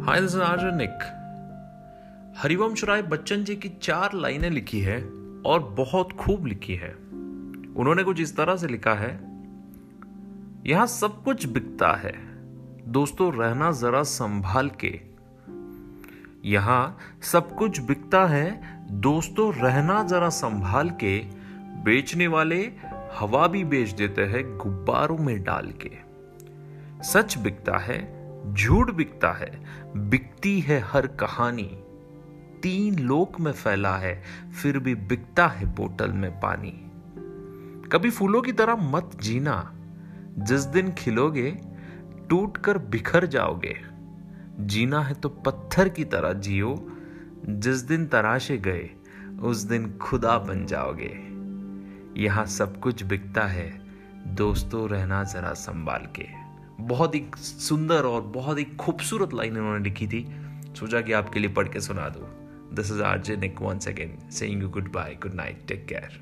Hi this is Nick Harivansh Rai Bachchan ji की चार लाइनें लिखी है और बहुत खूब लिखी है। उन्होंने कुछ इस तरह से लिखा है, यहाँ सब कुछ बिकता है। दोस्तों, रहना जरा संभाल के। यहाँ सब कुछ बिकता है, दोस्तों, रहना जरा संभाल के। बेचने वाले हवा भी बेच देते हैं गुब्बारों में डाल के। सच बिकता है झूठ बिकता है, बिकती है हर कहानी। तीन लोक में फैला है, फिर भी बिकता है बोतल में पानी। कभी फूलों की तरह मत जीना। जिस दिन खिलोगे टूट कर बिखर जाओगे। जीना है तो पत्थर की तरह जियो। जिस दिन तराशे गए, उस दिन खुदा बन जाओगे। यहाँ सब कुछ बिकता है, दोस्तों रहना जरा संभाल के। बहुत ही सुंदर और बहुत ही खूबसूरत लाइन उन्होंने लिखी थी। सोचा कि आपके लिए पढ़ के सुना दो। This is R J Nick once again saying you good bye good night take care